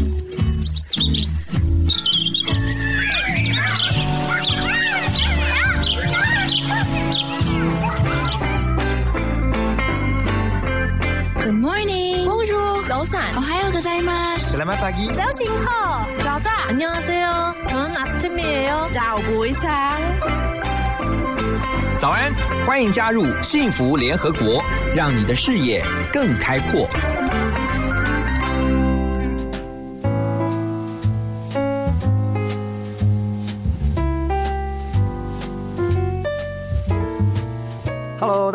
Good morning. Bonjour.早安. 오하요 고자이마스. Selamat pagi. 早醒好.早安. 안녕하세요. 저는 아침이에요. 早不一상早安，欢迎加入幸福联合国，让你的视野更开阔。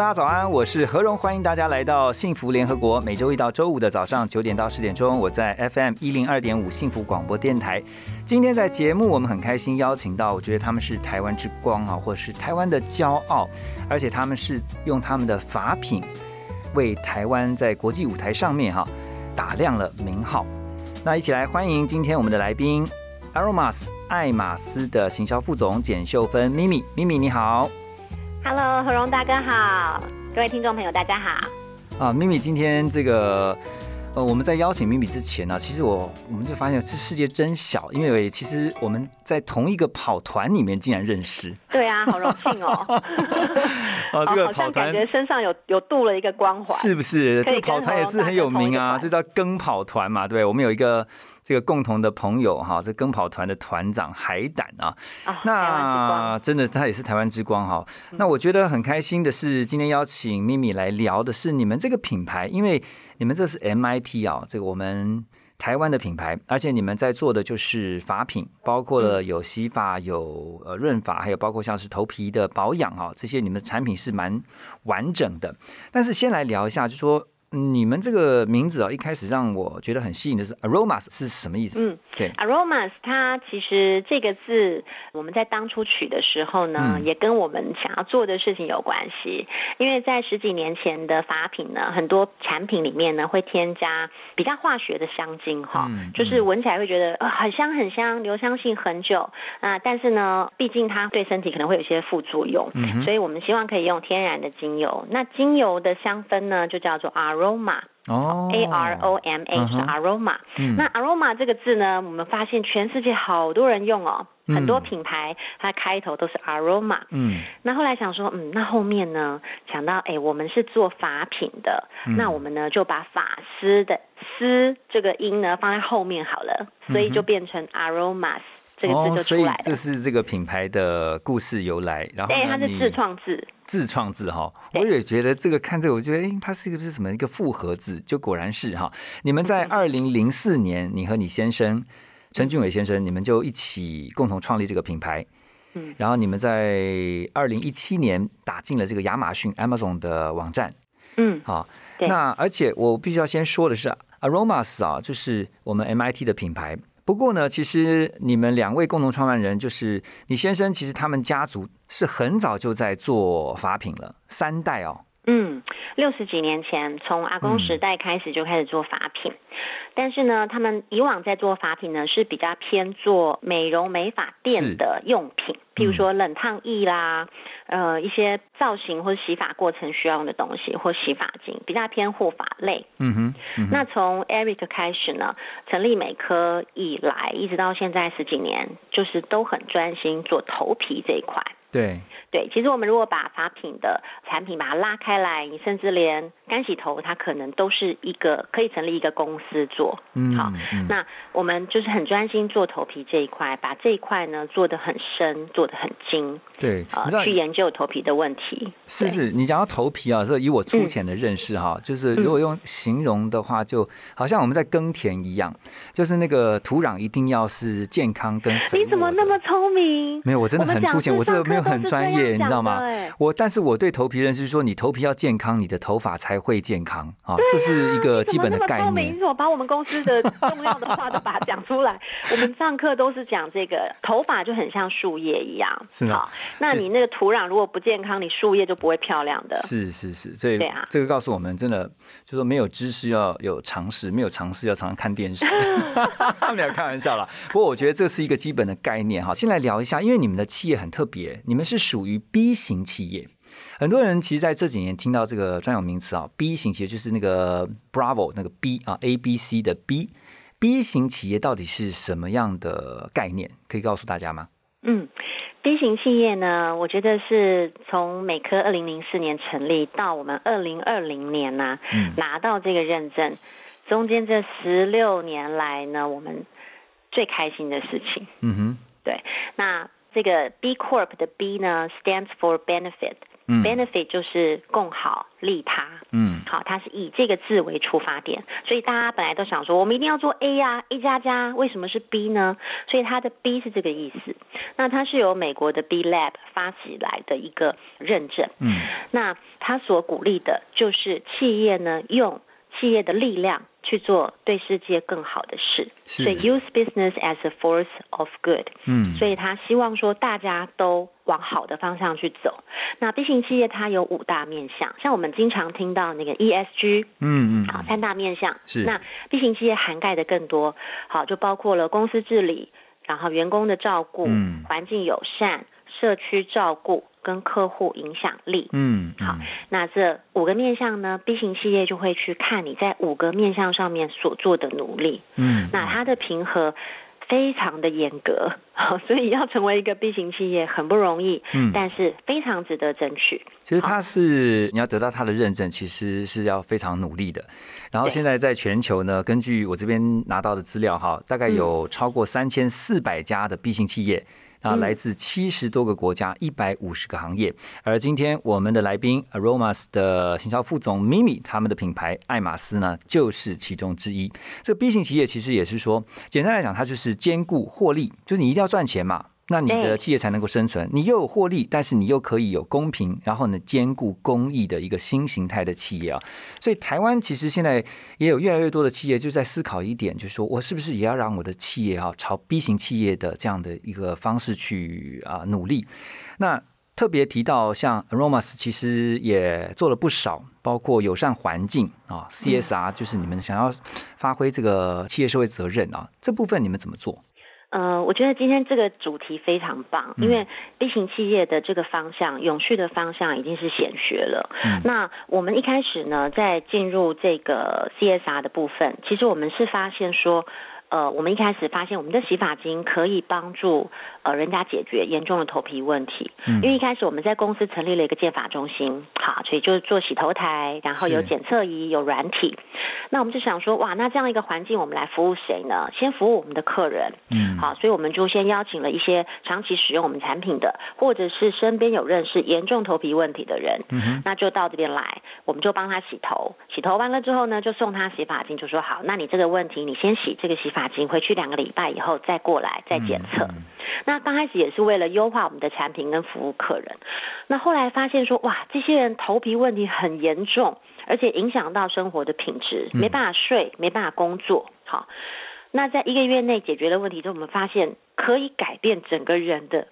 大家早安，我是何荣，欢迎大家来到幸福联合国。每周一到周五的早上九点到十点钟，我在 FM 一零二点五幸福广播电台。今天在节目，我们很开心邀请到，我觉得他们是台湾之光啊，或者是台湾的骄傲，而且他们是用他们的法品为台湾在国际舞台上面哈、打亮了名号。那一起来欢迎今天我们的来宾，Aromas 爱马仕的行销副总简秀芬咪咪，咪咪你好。Hello，何荣大哥好，各位听众朋友大家好。啊，咪咪，今天这个，呃，我们在邀请咪咪之前呢、其实我我们就发现这世界真小，因为其实我们在同一个跑团里面竟然认识。对啊，好荣幸哦。哦，这个跑团像感觉身上有有镀了一个光环。是不是？这个跑团也是很有名啊，就叫跟跑团嘛，对，我们有一个这个共同的朋友哈，这跟跑团的团长海胆啊。那真的，他也是台湾之光哈。那我觉得很开心的是，今天邀请咪咪来聊的是你们这个品牌，因为你们这是 MIT 啊，这个我们台湾的品牌，而且你们在做的就是发品，包括了有洗发、有呃润发，还有包括像是头皮的保养啊，这些你们的产品是蛮完整的。但是先来聊一下，就说。嗯你们这个名字啊，一开始让我觉得很吸引的是 aromas 是什么意思？嗯，对，Aromas，它其实这个字我们在当初取的时候呢，嗯也跟我们想要做的事情有关系。因为在十几年前的法品呢，很多产品里面呢会添加比较化学的香精哈，嗯就是闻起来会觉得呃很香很香，留香性很久啊、但是呢，毕竟它对身体可能会有一些副作用，嗯所以我们希望可以用天然的精油。那精油的香氛呢，就叫做 aroma。哦。A R O M A 是 aroma，、嗯。那 aroma 这个字呢，我们发现全世界好多人用哦，嗯。很多品牌它开头都是 aroma。嗯。那后来想说，嗯，那后面呢，想到哎，我们是做法品的，嗯。那我们呢就把法师的丝这个音呢放在后面好了，所以就变成 aromas、这个字就嗯哦所以出来了。这是这个品牌的故事由来，然后呢哎，它是自创字，自创字哈，我也觉得这个看这个，我觉得哎，它是一个是什么一个复合字，就果然是哈。你们在二零零四年，你和你先生陈俊伟先生，你们就一起共同创立这个品牌。嗯然后你们在二零一七年打进了这个亚马逊 Amazon 的网站，嗯，好，那而且我必须要先说的是，Aromas 啊，就是我们 MIT 的品牌。不过呢，其实你们两位共同创办人，就是你先生，其实他们家族是很早就在做法品了，三代哦。嗯，六十几年前，从阿公时代开始就开始做法品，但是呢，他们以往在做法品呢是比较偏做美容美发店的用品，譬如说冷烫液啦，呃，一些造型或者洗发过程需要用的东西，或洗发精，比较偏护发类。嗯哼，嗯哼那从 Eric 开始呢，成立美科以来，一直到现在十几年，就是都很专心做头皮这一块。对，对，其实我们如果把法品的产品把它拉开来，你甚至连干洗头，它可能都是一个可以成立一个公司做。嗯，好嗯那我们就是很专心做头皮这一块，把这一块呢做得很深，做得很精，对，呃去研究头皮的问题。是是，你讲到头皮啊，这以我粗浅的认识哈，就是如果用形容的话，就好像我们在耕田一样，就是那个土壤一定要是健康跟肥你怎么那么聪明？没有，我真的很粗浅，我这个没有很专业，你知道吗？我但是我对头皮认识是说，你头皮要健康，你的头发才会健康啊，这是一个基本的概你怎么那么聪明？你念。怎么把我们公司的重要的话都把它讲出来？我们上课都是讲这个，头发就很像树叶一样。是啊好，那你那个土壤如果不健康，你树叶就不会漂亮的。是是是，所以对啊这个告诉我们，真的就说没有知识要有常识，没有常识要常常看电视。没有开玩笑啦。不过我觉得这是一个基本的概念哈。先来聊一下，因为你们的企业很特别，你们是属于 B 型企业。很多人其实在这几年听到这个专有名词啊，B 型其实就是那个 Bravo 那个 B 啊，A B C 的 B。B 型企业到底是什么样的概念？可以告诉大家吗？嗯，B 型企业呢，我觉得是从美科二零零四年成立到我们二零二零年呢、嗯拿到这个认证，中间这十六年来呢，我们最开心的事情。嗯哼，对，那这个 B Corp 的 B 呢，stands for benefit。嗯 benefit 就是共好、利他。嗯好，它是以这个字为出发点，所以大家本来都想说，我们一定要做 A 呀、a 加加，为什么是 B 呢？所以它的 B 是这个意思。那它是由美国的 B Lab 发起来的一个认证。嗯那它所鼓励的就是企业呢，用企业的力量去做对世界更好的事，所以 use business as a force of good。嗯，所以他希望说大家都往好的方向去走。那 B 型企业它有五大面向，像我们经常听到那个 ESG，嗯嗯好，三大面向。是那 B 型企业涵盖的更多，好，就包括了公司治理，然后员工的照顾，嗯环境友善、社区照顾跟客户影响力。嗯好，那这五个面向呢，B 型企业就会去看你在五个面向上面所做的努力。嗯那它的平和非常的严格，所以要成为一个 B 型企业很不容易，嗯但是非常值得争取。其实它是你要得到它的认证，其实是要非常努力的。然后对现在在全球呢，根据我这边拿到的资料哈，大概有超过三千四百家的 B 型企业。然后来自七十多个国家，一百五十个行业。而今天我们的来宾 Aromas 的行销副总 Mimi，他们的品牌爱马仕呢，就是其中之一。这个 B 型企业其实也是说，简单来讲，它就是兼顾获利，就是你一定要赚钱嘛。那你的企业才能够生存，你又有获利，但是你又可以有公平，然后呢兼顾公益的一个新形态的企业啊。所以台湾其实现在也有越来越多的企业就在思考一点，就是说我是不是也要让我的企业啊朝 B 型企业的这样的一个方式去啊努力。那特别提到像 Aromas 其实也做了不少，包括友善环境啊 CSR，就是你们想要发挥这个企业社会责任啊，这部分你们怎么做？呃，我觉得今天这个主题非常棒，因为 B 型企业的这个方向，永续的方向已经是显学了。嗯那我们一开始呢，在进入这个 CSR 的部分，其实我们是发现说。呃，我们一开始发现我们的洗发精可以帮助呃人家解决严重的头皮问题，嗯因为一开始我们在公司成立了一个健发中心，好，所以就是做洗头台，然后有是检测仪，有软体。那我们就想说，哇，那这样一个环境，我们来服务谁呢？先服务我们的客人，嗯好，所以我们就先邀请了一些长期使用我们产品的，或者是身边有认识严重头皮问题的人，嗯哼那就到这边来，我们就帮他洗头，洗头完了之后呢，就送他洗发精，就说好，那你这个问题你先洗这个洗发精，回去两个礼拜以后再过来再检测。嗯那刚开始也是为了优化我们的产品跟服务客人，那后来发现说，哇，这些人头皮问题很严重，而且影响到生活的品质，嗯没办法睡，没办法工作，好。那在一个月内解决了问题之后，我们发现可以改变整个人的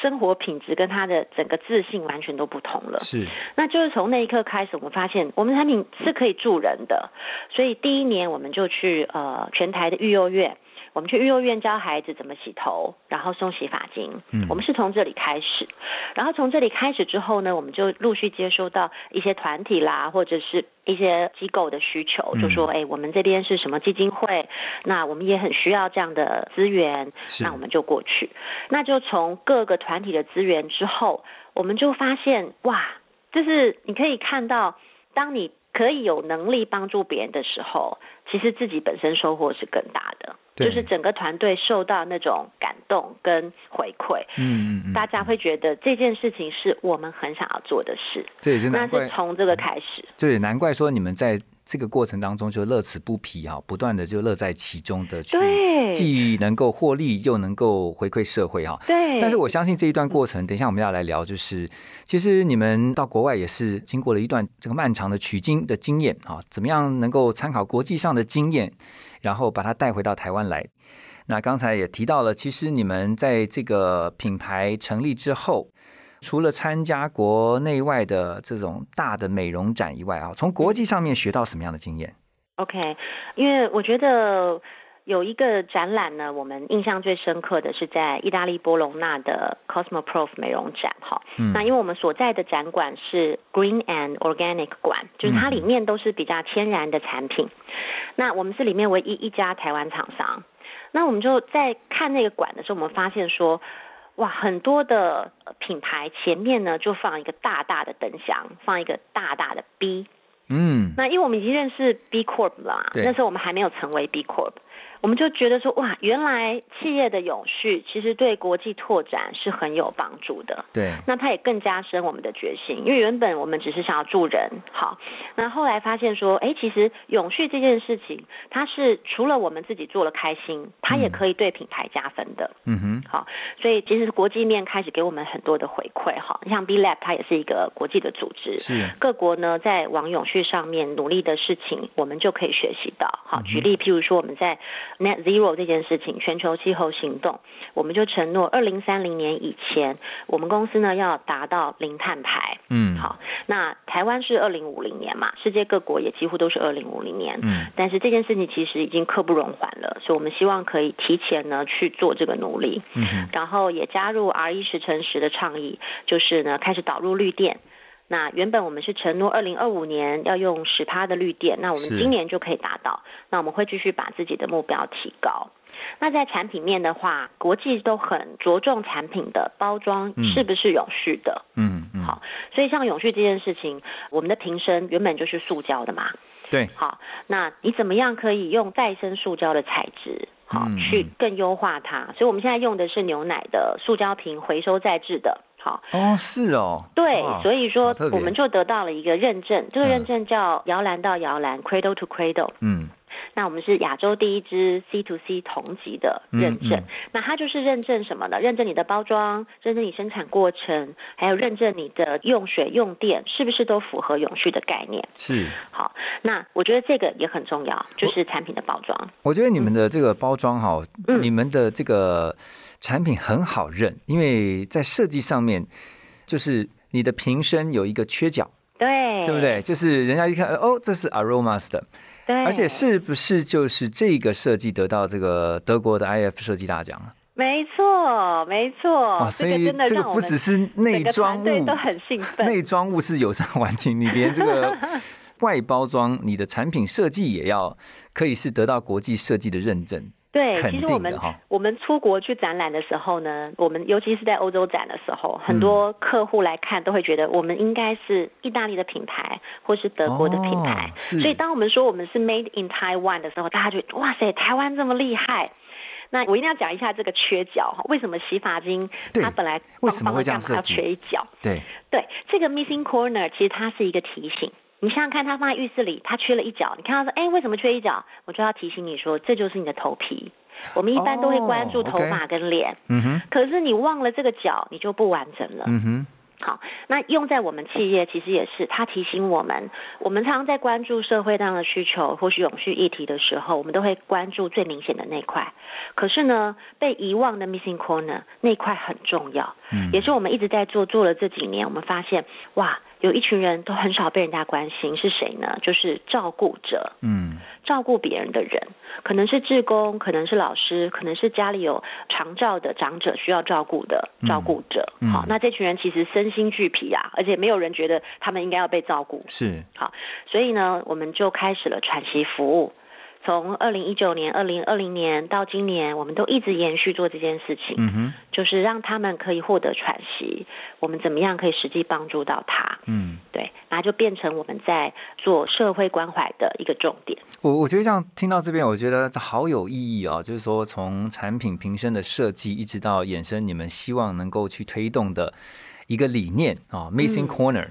生活品质，跟他的整个自信完全都不同了。是那就是从那一刻开始，我们发现我们产品是可以助人的，所以第一年我们就去呃全台的育幼院。我们去育幼院教孩子怎么洗头，然后送洗发精。嗯我们是从这里开始，然后从这里开始之后呢，我们就陆续接收到一些团体啦，或者是一些机构的需求，嗯就说，哎，我们这边是什么基金会，那我们也很需要这样的资源，那我们就过去。那就从各个团体的资源之后，我们就发现，哇，就是你可以看到，当你可以有能力帮助别人的时候，其实自己本身收获是更大的，对。就是整个团队受到那种感动跟回馈，嗯嗯嗯，大家会觉得这件事情是我们很想要做的事，这也是那是从这个开始。这也难怪说你们在这个过程当中就乐此不疲哈，不断的就乐在其中的去，既能够获利又能够回馈社会哈。对，但是我相信这一段过程，等一下我们要来聊，就是其实你们到国外也是经过了一段这个漫长的取经的经验啊，怎么样能够参考国际上的经验，然后把它带回到台湾来。那刚才也提到了，其实你们在这个品牌成立之后，除了参加国内外的这种大的美容展以外啊，从国际上面学到什么样的经验？OK，因为我觉得有一个展览呢，我们印象最深刻的是在意大利波隆纳的 Cosmoprof 美容展哈。嗯那因为我们所在的展馆是 Green and Organic 馆，就是它里面都是比较天然的产品。那我们是里面唯一一家台湾厂商。那我们就在看那个馆的时候，我们发现说，哇，很多的呃品牌前面呢就放一个大大的灯箱，放一个大大的 B。嗯，那因为我们已经认识 B Corp 了嘛，那时候我们还没有成为 B Corp，我们就觉得说，哇，原来企业的永续其实对国际拓展是很有帮助的。对，那它也更加深我们的决心，因为原本我们只是想要助人，好，那后来发现说，哎，其实永续这件事情，它是除了我们自己做了开心，它也可以对品牌加分的。嗯哼，好，所以其实国际面开始给我们很多的回馈哈，像 B Lab 它也是一个国际的组织，是，各国呢在往永续上面努力的事情，我们就可以学习到。好，举例譬如说我们在 Net Zero 这件事情，全球气候行动，我们就承诺二零三零年以前，我们公司呢要达到零碳排。嗯，好，那台湾是二零五零年嘛，世界各国也几乎都是二零五零年。嗯，但是这件事情其实已经刻不容缓了，所以我们希望可以提前呢去做这个努力。嗯，然后也加入 R 一十乘十的倡议，就是呢开始导入绿电。那原本我们是承诺二零二五年要用十趴的绿电，那我们今年就可以达到。那我们会继续把自己的目标提高。那在产品面的话，国际都很着重产品的包装嗯是不是永续的。嗯嗯，好所以像永续这件事情，我们的瓶身原本就是塑胶的嘛，对，好，那你怎么样可以用再生塑胶的材质，好、嗯去更优化它？所以我们现在用的是牛奶的塑胶瓶，回收再制的。好，哦，是哦，对，所以说我们就得到了一个认证，这个嗯。认证叫摇篮到摇篮 （Cradle to Cradle）。嗯那我们是亚洲第一支 C to C 同级的认证，嗯嗯那它就是认证什么呢？认证你的包装，认证你生产过程，还有认证你的用水用电是不是都符合永续的概念。是。好，那我觉得这个也很重要，就是产品的包装。我觉得你们的这个包装哈，嗯你们的这个产品很好认，因为在设计上面，就是你的瓶身有一个缺角，对，对不？对？就是人家一看，哦，这是 Aromas 的，对，而且是不是就是这个设计得到这个德国的 IF 设计大奖啊？没错，没错。哇，所以这个不只是内装物都，很兴奋。内装物是友善环境，你连这个外包装，你的产品设计也要可以是得到国际设计的认证。对，其实我们我们出国去展览的时候呢，我们尤其是在欧洲展的时候，嗯很多客户来看都会觉得我们应该是意大利的品牌或是德国的品牌哦。所以当我们说我们是 Made in Taiwan 的时候，大家就哇塞，台湾这么厉害。那我一定要讲一下这个缺角哈，为什么洗发精它本来为什么会这样设缺一角？对，对，这个 missing corner 其实它是一个提醒。你想想看，它放在浴室里，它缺了一角，你看到说，哎，为什么缺一角？我就要提醒你说，这就是你的头皮。我们一般都会关注哦头发跟脸，嗯哼，可是你忘了这个角，你就不完整了。嗯哼，好，那用在我们企业其实也是，它提醒我们，我们常常在关注社会上的需求或是永续议题的时候，我们都会关注最明显的那块。可是呢，被遗忘的 missing corner 那块很重要，嗯也是我们一直在做，做了这几年，我们发现，哇，有一群人都很少被人家关心，是谁呢？就是照顾者。嗯照顾别人的人，可能是志工，可能是老师，可能是家里有长照的长者需要照顾的照顾者。嗯好，那这群人其实身心俱疲啊，而且没有人觉得他们应该要被照顾。是好，所以呢，我们就开始了喘息服务。从二零一九年、二零二零年到今年，我们都一直延续做这件事情，嗯哼，就是让他们可以获得喘息。我们怎么样可以实际帮助到他？嗯。对，然后就变成我们在做社会关怀的一个重点。我我觉得这样听到这边，我觉得这好有意义哦。就是说，从产品瓶身的设计，一直到衍生你们希望能够去推动的一个理念啊、m i s s i n g Corner，、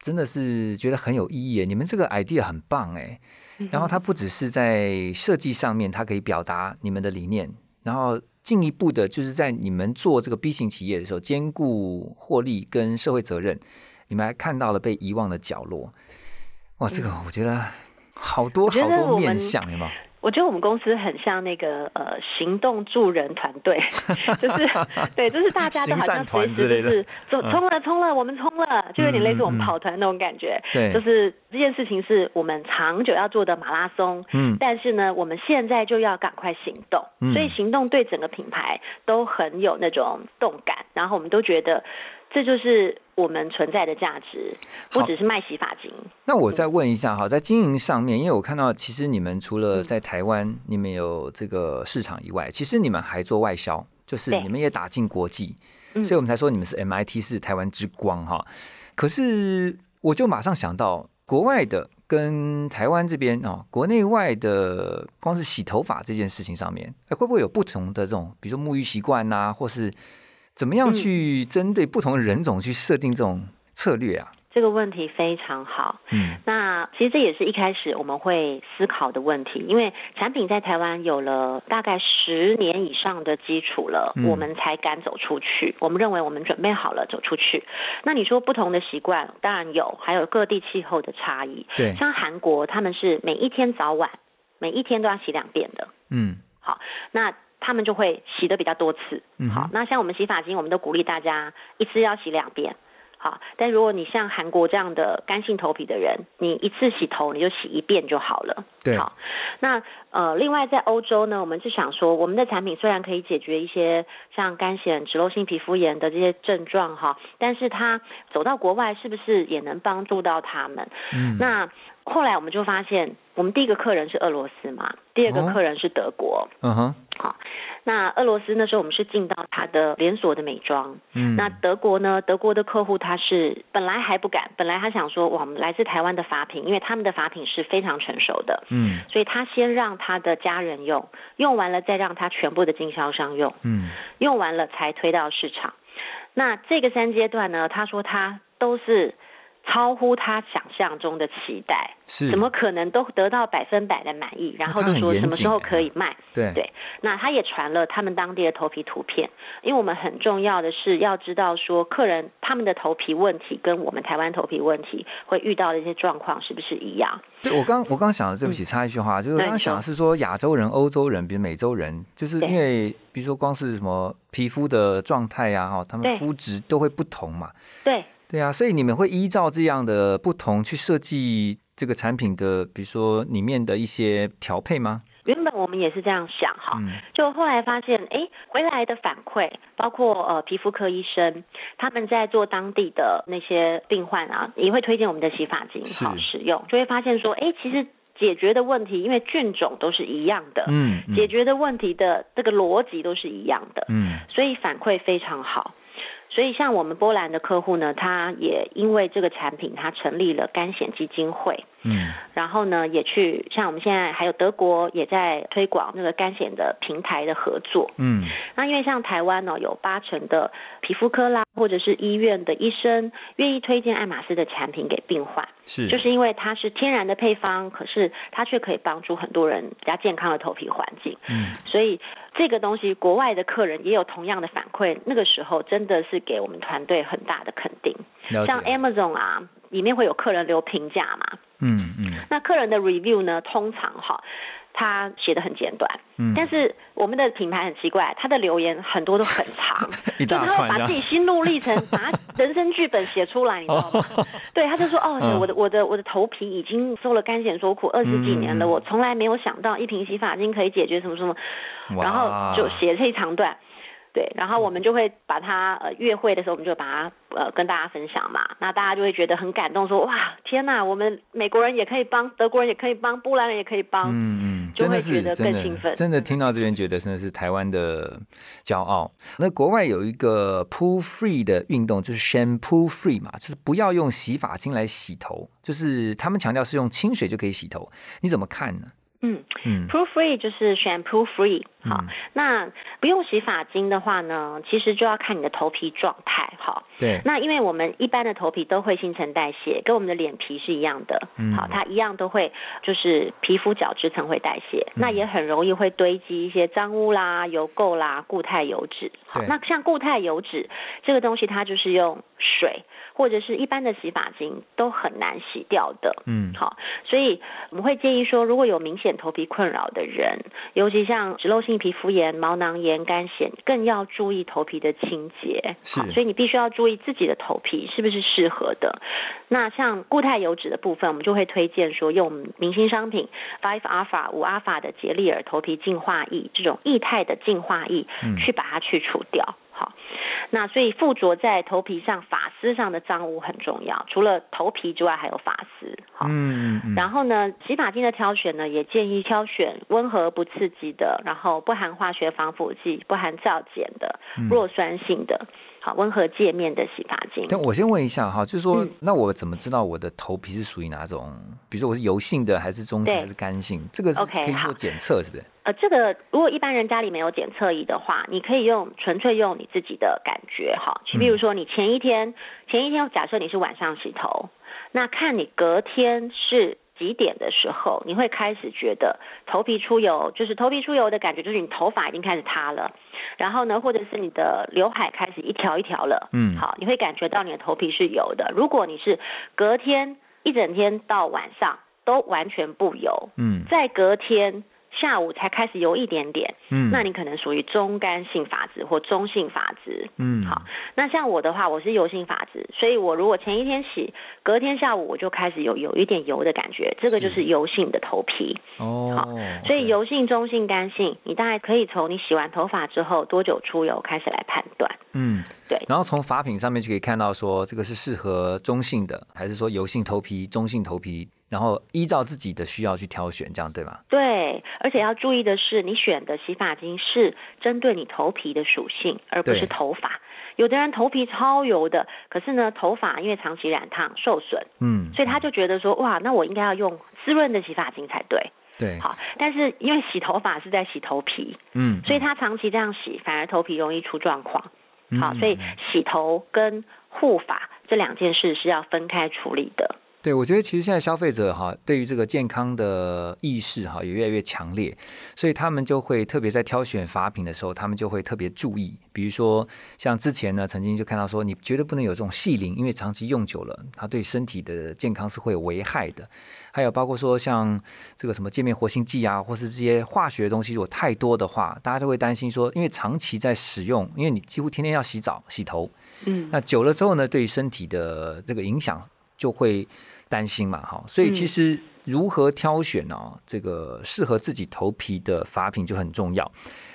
真的是觉得很有意义耶。你们这个 idea 很棒哎。然后它不只是在设计上面，它可以表达你们的理念，然后进一步的就是在你们做这个 B 型企业的时候，兼顾获利跟社会责任，你们还看到了被遗忘的角落。哇，这个我觉得好多好多面向，有没有？我觉得我们公司很像那个呃行动助人团队，就是对，就是大家都好像随时就是冲嗯冲了冲了，我们冲了，就有点类似我们跑团那种感觉。对就是这件事情是我们长久要做的马拉松，嗯。但是呢，我们现在就要赶快行动，嗯。所以行动对整个品牌都很有那种动感，然后我们都觉得这就是我们存在的价值，不只是卖洗发精。那我再问一下哈，在经营上面，因为我看到其实你们除了在台湾你们有这个市场以外，其实你们还做外销，就是你们也打进国际，嗯。所以我们才说你们是 MIT 是台湾之光哈。可是我就马上想到国外的跟台湾这边哦，国内外的光是洗头发这件事情上面，哎，会不会有不同的这种，比如说沐浴习惯呐，或是怎么样嗯去针对不同的人种去设定这种策略啊？这个问题非常好。嗯那其实这也是一开始我们会思考的问题，因为产品在台湾有了大概十年以上的基础了，嗯我们才敢走出去。我们认为我们准备好了走出去。那你说不同的习惯，当然有，还有各地气候的差异。对像韩国他们是每一天早晚每一天都要洗两遍的，嗯好那他们就会洗的比较多次。嗯好，那像我们洗发精，我们都鼓励大家一次要洗两遍。好，但如果你像韩国这样的干性头皮的人，你一次洗头你就洗一遍就好了。对好，那呃，另外在欧洲呢，我们是想说，我们的产品虽然可以解决一些像干癣、脂漏性皮肤炎的这些症状哈，但是它走到国外是不是也能帮助到他们？嗯那后来我们就发现，我们第一个客人是俄罗斯嘛，第二哦个客人是德国。嗯哼好，那俄罗斯那时候我们是进到他的连锁的美妆，嗯那德国呢？德国的客户他是本来还不敢，本来他想说，哇，我们来自台湾的法品，因为他们的法品是非常成熟的，嗯所以他先让他的家人用，用完了再让他全部的经销商用，嗯用完了才推到市场。那这个三阶段呢，他说他都是超乎他想象中的期待，是。怎么可能都得到百分百的满意？然后就说什么时候可以卖？对。对，那他也传了他们当地的头皮图片，因为我们很重要的是要知道说客人他们的头皮问题跟我们台湾头皮问题会遇到的一些状况是不是一样？对，我刚我刚想的，对不起，插一句话，就是我刚想的是说，亚洲人、欧洲人，比如美洲人，就是因为比如说光是什么皮肤的状态呀，哈，他们对。肤质都会不同嘛，对，对啊，所以你们会依照这样的不同去设计这个产品的，比如说里面的一些调配吗？原本我们也是这样想哈，嗯就后来发现，哎，回来的反馈，包括呃皮肤科医生，他们在做当地的那些病患啊，也会推荐我们的洗发精是好使用，就会发现说，哎，其实解决的问题，因为菌种都是一样的，嗯嗯解决的问题的这个逻辑都是一样的，嗯所以反馈非常好。所以像我们波兰的客户呢，他也因为这个产品，他成立了干险基金会，嗯。然后呢，也去像我们现在还有德国也在推广那个干险的平台的合作。嗯。那因为像台湾呢，有八成的皮肤科啦，或者是医院的医生愿意推荐爱马仕的产品给病患，是。就是因为它是天然的配方，可是它却可以帮助很多人比较健康的头皮环境。嗯。所以这个东西，国外的客人也有同样的反馈，那个时候真的是给我们团队很大的肯定。像 Amazon 啊，里面会有客人留评价嘛，嗯嗯。那客人的 review 呢，通常哈，他写的很简短，嗯，但是我们的品牌很奇怪，他的留言很多都很长，一就他会把自己心路历程、把他人生剧本写出来，你知道吗？对，他就说哦，嗯。我的我的我的头皮已经受了干癣所苦二十几年了，我从来没有想到一瓶洗发精可以解决什么什么，然后就写这一长段。对，然后我们就会把它呃约会的时候，我们就把它呃跟大家分享嘛，那大家就会觉得很感动，说哇天哪，我们美国人也可以帮，德国人也可以帮，波兰人也可以帮，嗯嗯，就真的觉得真的更兴奋真的听到这边觉得真的是台湾的骄傲。那国外有一个 pool free 的运动，就是 shampoo free 嘛，就是不要用洗发精来洗头，就是他们强调是用清水就可以洗头，你怎么看呢？嗯嗯，proof free 就是 shampoo free，好，嗯。那不用洗发精的话呢，其实就要看你的头皮状态，好，对，那因为我们一般的头皮都会新陈代谢，跟我们的脸皮是一样的，嗯。好，它一样都会就是皮肤角质层会代谢，嗯。那也很容易会堆积一些脏污啦、油垢啦、固态油脂。好对，那像固态油脂这个东西，它就是用水或者是一般的洗发精都很难洗掉的。嗯。好，所以我们会建议说，如果有明显头皮困扰的人，尤其像脂漏性性皮肤炎、毛囊炎、干癣，更要注意头皮的清洁。是好，所以你必须要注意自己的头皮是不是适合的。那像固态油脂的部分，我们就会推荐说用明星商品 Five Alpha 五 Alpha 的杰利尔头皮净化液这种液态的净化液，嗯去把它去除掉。好，那所以附着在头皮上、发丝上的脏污很重要，除了头皮之外，还有发丝。好，嗯嗯然后呢，洗发精的挑选呢，也建议挑选温和不刺激的，然后不含化学防腐剂、不含皂碱的、嗯弱酸性的，好温和界面的洗发精。但我先问一下哈，就是说，嗯那我怎么知道我的头皮是属于哪种？比如说我是油性的，还是中性，还是干性？这个是可以做检测，是不是？呃，这个如果一般人家里没有检测仪的话，你可以用纯粹用你自己的感觉哈。就比如说你前一天，前一天假设你是晚上洗头，那看你隔天是几点的时候，你会开始觉得头皮出油，就是头皮出油的感觉，就是你头发已经开始塌了，然后呢，或者是你的刘海开始一条一条了，嗯好，你会感觉到你的头皮是油的。如果你是隔天一整天到晚上都完全不油，嗯在隔天下午才开始油一点点，嗯，那你可能属于中干性发质或中性发质。嗯好，那像我的话，我是油性发质，所以我如果前一天洗，隔天下午我就开始有有一点油的感觉，这个就是是油性的头皮。哦，所以油性、中性、干性，你大概可以从你洗完头发之后多久出油开始来判断。嗯对然后从发品上面就可以看到说这个是适合中性的，还是说油性头皮、中性头皮，然后依照自己的需要去挑选，这样对吗？对，而且要注意的是，你选的洗发精是针对你头皮的属性，而不是头发。有的人头皮超油的，可是呢，头发因为长期染烫受损，嗯，所以他就觉得说，哇，那我应该要用滋润的洗发精才对。对，好，但是因为洗头发是在洗头皮，嗯，所以他长期这样洗，反而头皮容易出状况。好，嗯所以洗头跟护发这两件事是要分开处理的。对，我觉得其实现在消费者哈，对于这个健康的意识哈也越来越强烈，所以他们就会特别在挑选法品的时候，他们就会特别注意。比如说，像之前呢，曾经就看到说，你绝对不能有这种细鳞，因为长期用久了，它对身体的健康是会有危害的。还有包括说像这个什么界面活性剂啊，或是这些化学的东西，如果太多的话，大家都会担心说，因为长期在使用，因为你几乎天天要洗澡、洗头，嗯，那久了之后呢，对于身体的这个影响就会担心嘛，哈，所以其嗯实如何挑选呢、这个适合自己头皮的发品就很重要。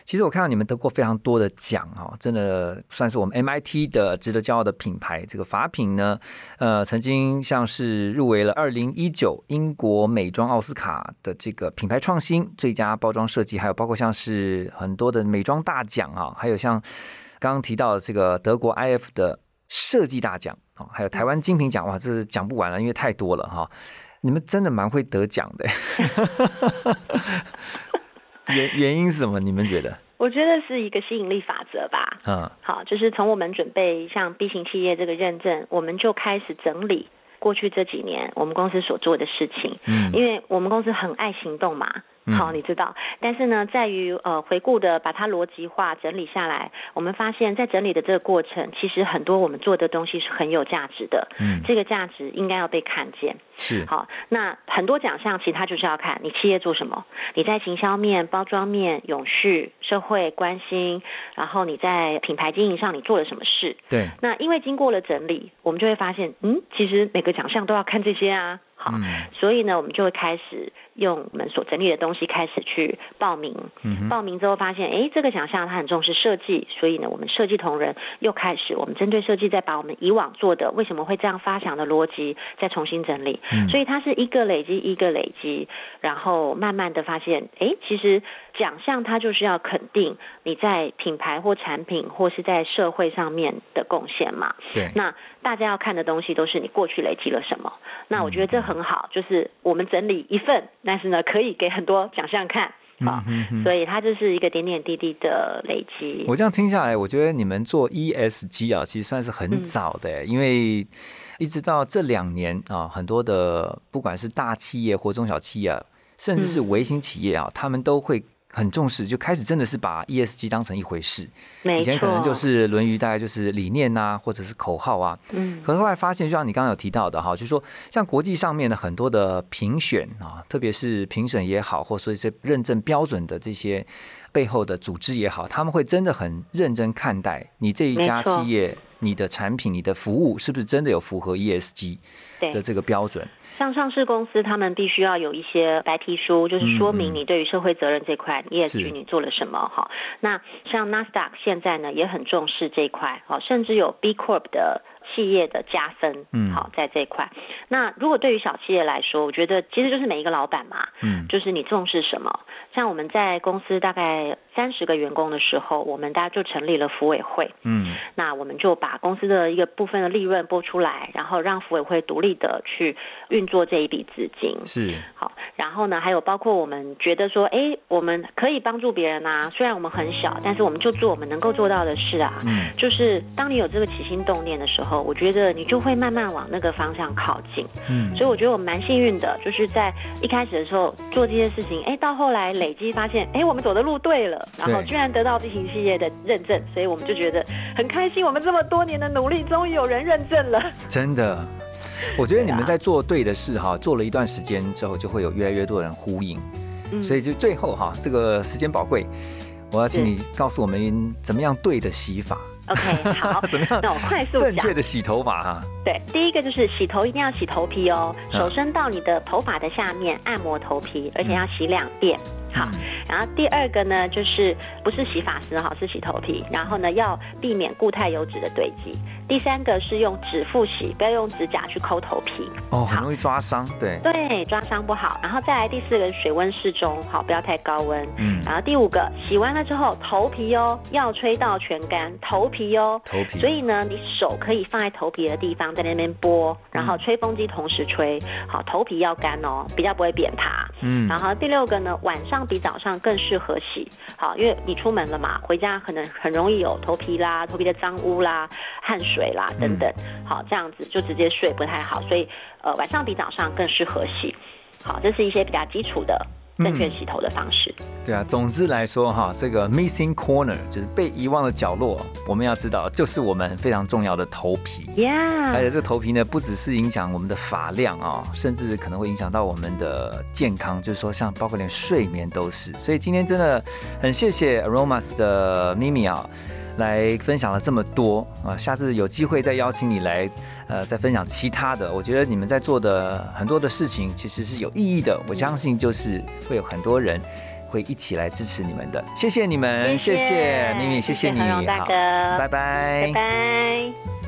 其实我看到你们得过非常多的奖哈，真的算是我们 MIT 的值得骄傲的品牌。这个法品呢，呃，曾经像是入围了二零一九英国美妆奥斯卡的这个品牌创新最佳包装设计，还有包括像是很多的美妆大奖啊，还有像刚刚提到的这个德国 IF 的设计大奖啊，还有台湾精品奖，哇，这是讲不完了，因为太多了哈。你们真的蛮会得奖的，原原因是什么？你们觉得？我觉得是一个吸引力法则吧。嗯好，就是从我们准备像 B 型企业这个认证，我们就开始整理过去这几年我们公司所做的事情，嗯因为我们公司很爱行动嘛。嗯。好，你知道，但是呢，在于呃回顾的把它逻辑化整理下来，我们发现，在整理的这个过程，其实很多我们做的东西是很有价值的，嗯，这个价值应该要被看见。是。好，那很多奖项其实它就是要看你企业做什么，你在行销面、包装面、永续、社会关心，然后你在品牌经营上你做了什么事。对，那因为经过了整理，我们就会发现，嗯，其实每个奖项都要看这些啊。好，嗯。所以呢，我们就会开始用我们所整理的东西开始去报名。嗯报名之后发现，哎，这个奖项它很重视设计，所以呢，我们设计同仁又开始，我们针对设计再把我们以往做的为什么会这样发想的逻辑再重新整理。嗯所以它是一个累积一个累积，然后慢慢的发现，哎，其实奖项它就是要肯定你在品牌或产品或是在社会上面的贡献嘛。对，那大家要看的东西都是你过去累积了什么。那我觉得这很好，就是我们整理一份，但是呢，可以给很多奖项看。啊，嗯所以它就是一个点点滴滴的累积。我这样听下来，我觉得你们做 ESG 啊，其实算是很嗯早的，因为一直到这两年啊，很多的不管是大企业或中小企业啊，甚至是嗯微型企业啊，他们都会很重视，就开始真的是把 ESG 当成一回事。以前可能就是《论语》，大概就是理念呐、或者是口号啊。嗯可是后来发现，就像你刚刚有提到的哈，就是说像国际上面的很多的评选啊，特别是评审也好，或者说一些认证标准的这些背后的组织也好，他们会真的很认真看待你这一家企业、你的产品、你的服务是不是真的有符合 ESG 的对，这个标准。像上市公司，他们必须要有一些白皮书，就是说明你对于社会责任这块嗯 ESG 你做了什么哈。那像 NASDAQ 现在呢也很重视这一块，好，甚至有 B Corp 的企业的加分，嗯好，在这一块。那如果对于小企业来说，我觉得其实就是每一个老板嘛，嗯，就是你重视什么。像我们在公司大概三十个员工的时候，我们大家就成立了服委会，嗯那我们就把公司的一个部分的利润拨出来，然后让服委会独立的去运作这一笔资金。是好，然后呢，还有包括我们觉得说，哎，我们可以帮助别人啊，虽然我们很小，但是我们就做我们能够做到的事啊。嗯就是当你有这个起心动念的时候，我觉得你就会慢慢往那个方向靠近。嗯所以我觉得我蛮幸运的，就是在一开始的时候做这些事情，哎，到后来累积发现，哎，我们走的路对了，然后居然得到 B 型企业的认证，所以我们就觉得很开心，我们这么多年的努力，终于有人认证了。真的。我觉得你们在做对的事哈，做了一段时间之后，就会有越来越多人呼应。嗯所以就最后哈，这个时间宝贵，我要请你告诉我们怎么样对的洗法，OK，好，怎么样那我快速正确。的洗头发哈。对，第一个就是洗头一定要洗头皮哦，嗯手伸到你的头发的下面按摩头皮，而且要洗两遍。好，嗯然后第二个呢，就是不是洗发丝哈，是洗头皮，然后呢要避免固态油脂的堆积。第三个是用指腹洗，不要用指甲去抠头皮。哦，很容易抓伤，对，对，抓伤不好。然后再来第四个是水温适中，好，不要太高温。嗯，然后第五个，洗完了之后头皮哦要吹到全干，头皮哦。头皮，所以呢，你手可以放在头皮的地方，在那边拨，然后吹风机同时吹，好，头皮要干哦，比较不会扁塌。嗯然后第六个呢，晚上比早上更适合洗，好，因为你出门了嘛，回家可能很容易有头皮啦、头皮的脏污啦、汗水啦等等，好，这样子就直接睡不太好，所以呃晚上比早上更适合洗。好，这是一些比较基础的正确洗头的方式。对啊，总之来说哈，这个 missing corner 就是被遗忘的角落，我们要知道，就是我们非常重要的头皮。而且 Yeah，这个头皮呢，不只是影响我们的发量啊、甚至可能会影响到我们的健康，就是说像包括连睡眠都是。所以今天真的很谢谢 Aromas 的咪咪啊，来分享了这么多啊，下次有机会再邀请你来，呃，再分享其他的。我觉得你们在做的很多的事情其实是有意义的，我相信就是会有很多人。会一起来支持你们的，谢谢你们，谢谢谢咪咪，谢谢你，好哥拜拜，拜拜。